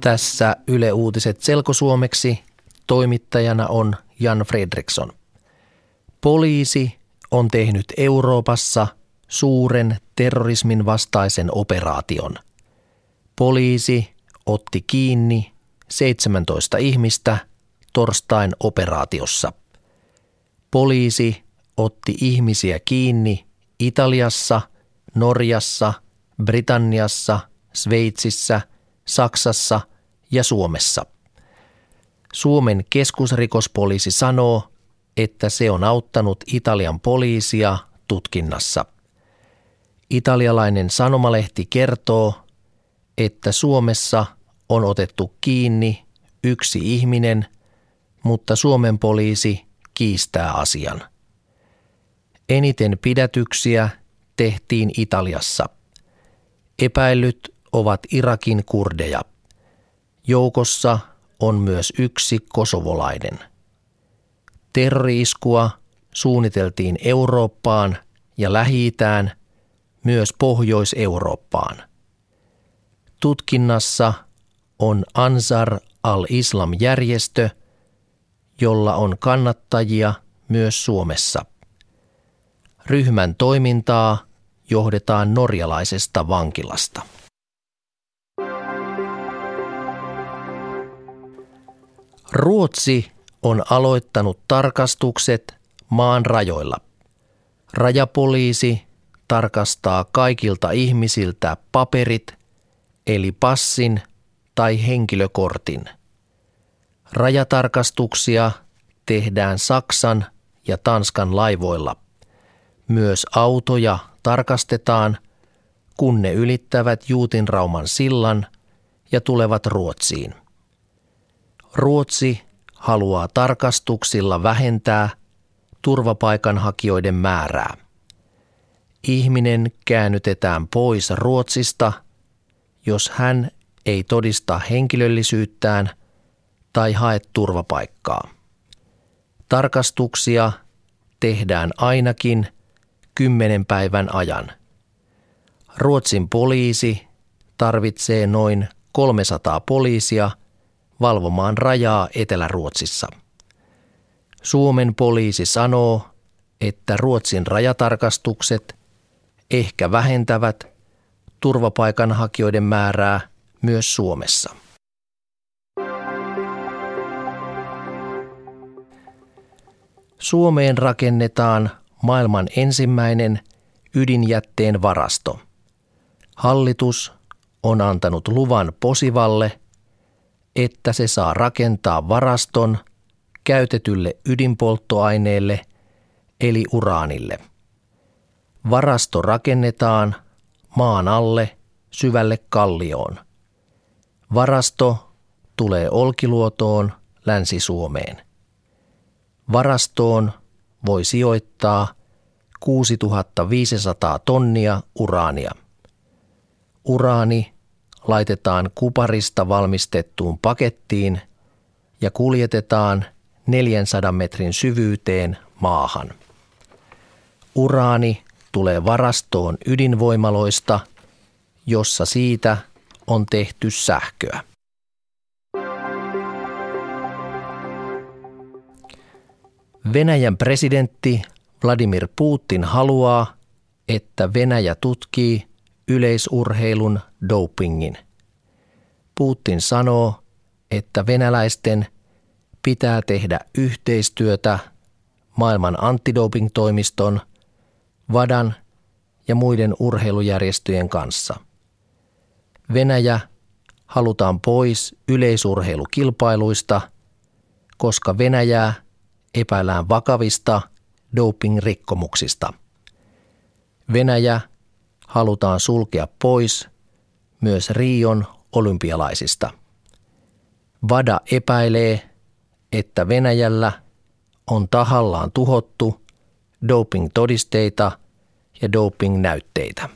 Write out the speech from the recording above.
Tässä Yle Uutiset selkosuomeksi toimittajana on Jan Fredriksson. Poliisi on tehnyt Euroopassa suuren terrorismin vastaisen operaation. Poliisi otti kiinni 17 ihmistä torstain operaatiossa. Poliisi otti ihmisiä kiinni Italiassa, Norjassa, Britanniassa, Sveitsissä, Saksassa ja Suomessa. Suomen keskusrikospoliisi sanoo, että se on auttanut Italian poliisia tutkinnassa. Italialainen sanomalehti kertoo, että Suomessa on otettu kiinni yksi ihminen, mutta Suomen poliisi kiistää asian. Eniten pidätyksiä tehtiin Italiassa. Epäillyt ovat Irakin kurdeja. Joukossa on myös yksi kosovolainen. Terroriiskua suunniteltiin Eurooppaan ja lähi myös Pohjois-Eurooppaan. Tutkinnassa on Ansar al-Islam-järjestö, jolla on kannattajia myös Suomessa. Ryhmän toimintaa johdetaan norjalaisesta vankilasta. Ruotsi on aloittanut tarkastukset maan rajoilla. Rajapoliisi tarkastaa kaikilta ihmisiltä paperit, eli passin tai henkilökortin. Rajatarkastuksia tehdään Saksan ja Tanskan laivoilla. Myös autoja tarkastetaan, kun ne ylittävät Juutinrauman sillan ja tulevat Ruotsiin. Ruotsi haluaa tarkastuksilla vähentää turvapaikanhakijoiden määrää. Ihminen käännytetään pois Ruotsista, jos hän ei todista henkilöllisyyttään tai hae turvapaikkaa. Tarkastuksia tehdään ainakin kymmenen päivän ajan. Ruotsin poliisi tarvitsee noin 300 poliisia valvomaan rajaa Etelä-Ruotsissa. Suomen poliisi sanoo, että Ruotsin rajatarkastukset ehkä vähentävät turvapaikanhakijoiden määrää myös Suomessa. Suomeen rakennetaan maailman ensimmäinen ydinjätteen varasto. Hallitus on antanut luvan Posivalle, että se saa rakentaa varaston käytetylle ydinpolttoaineelle eli uraanille. Varasto rakennetaan maan alle syvälle kallioon. Varasto tulee Olkiluotoon Länsi-Suomeen. Varastoon voi sijoittaa 6500 tonnia uraania. Uraani laitetaan kuparista valmistettuun pakettiin ja kuljetetaan 400 metrin syvyyteen maahan. Uraani tulee varastoon ydinvoimaloista, jossa siitä on tehty sähköä. Venäjän presidentti Vladimir Putin haluaa, että Venäjä tutkii yleisurheilun dopingin. Putin sanoo, että venäläisten pitää tehdä yhteistyötä maailman antidoping-toimiston, VADAN ja muiden urheilujärjestöjen kanssa. Venäjä halutaan pois yleisurheilukilpailuista, koska Venäjää epäillään vakavista doping-rikkomuksista. Venäjä halutaan sulkea pois myös Rion olympialaisista. Vada epäilee, että Venäjällä on tahallaan tuhottu doping-todisteita ja doping-näytteitä.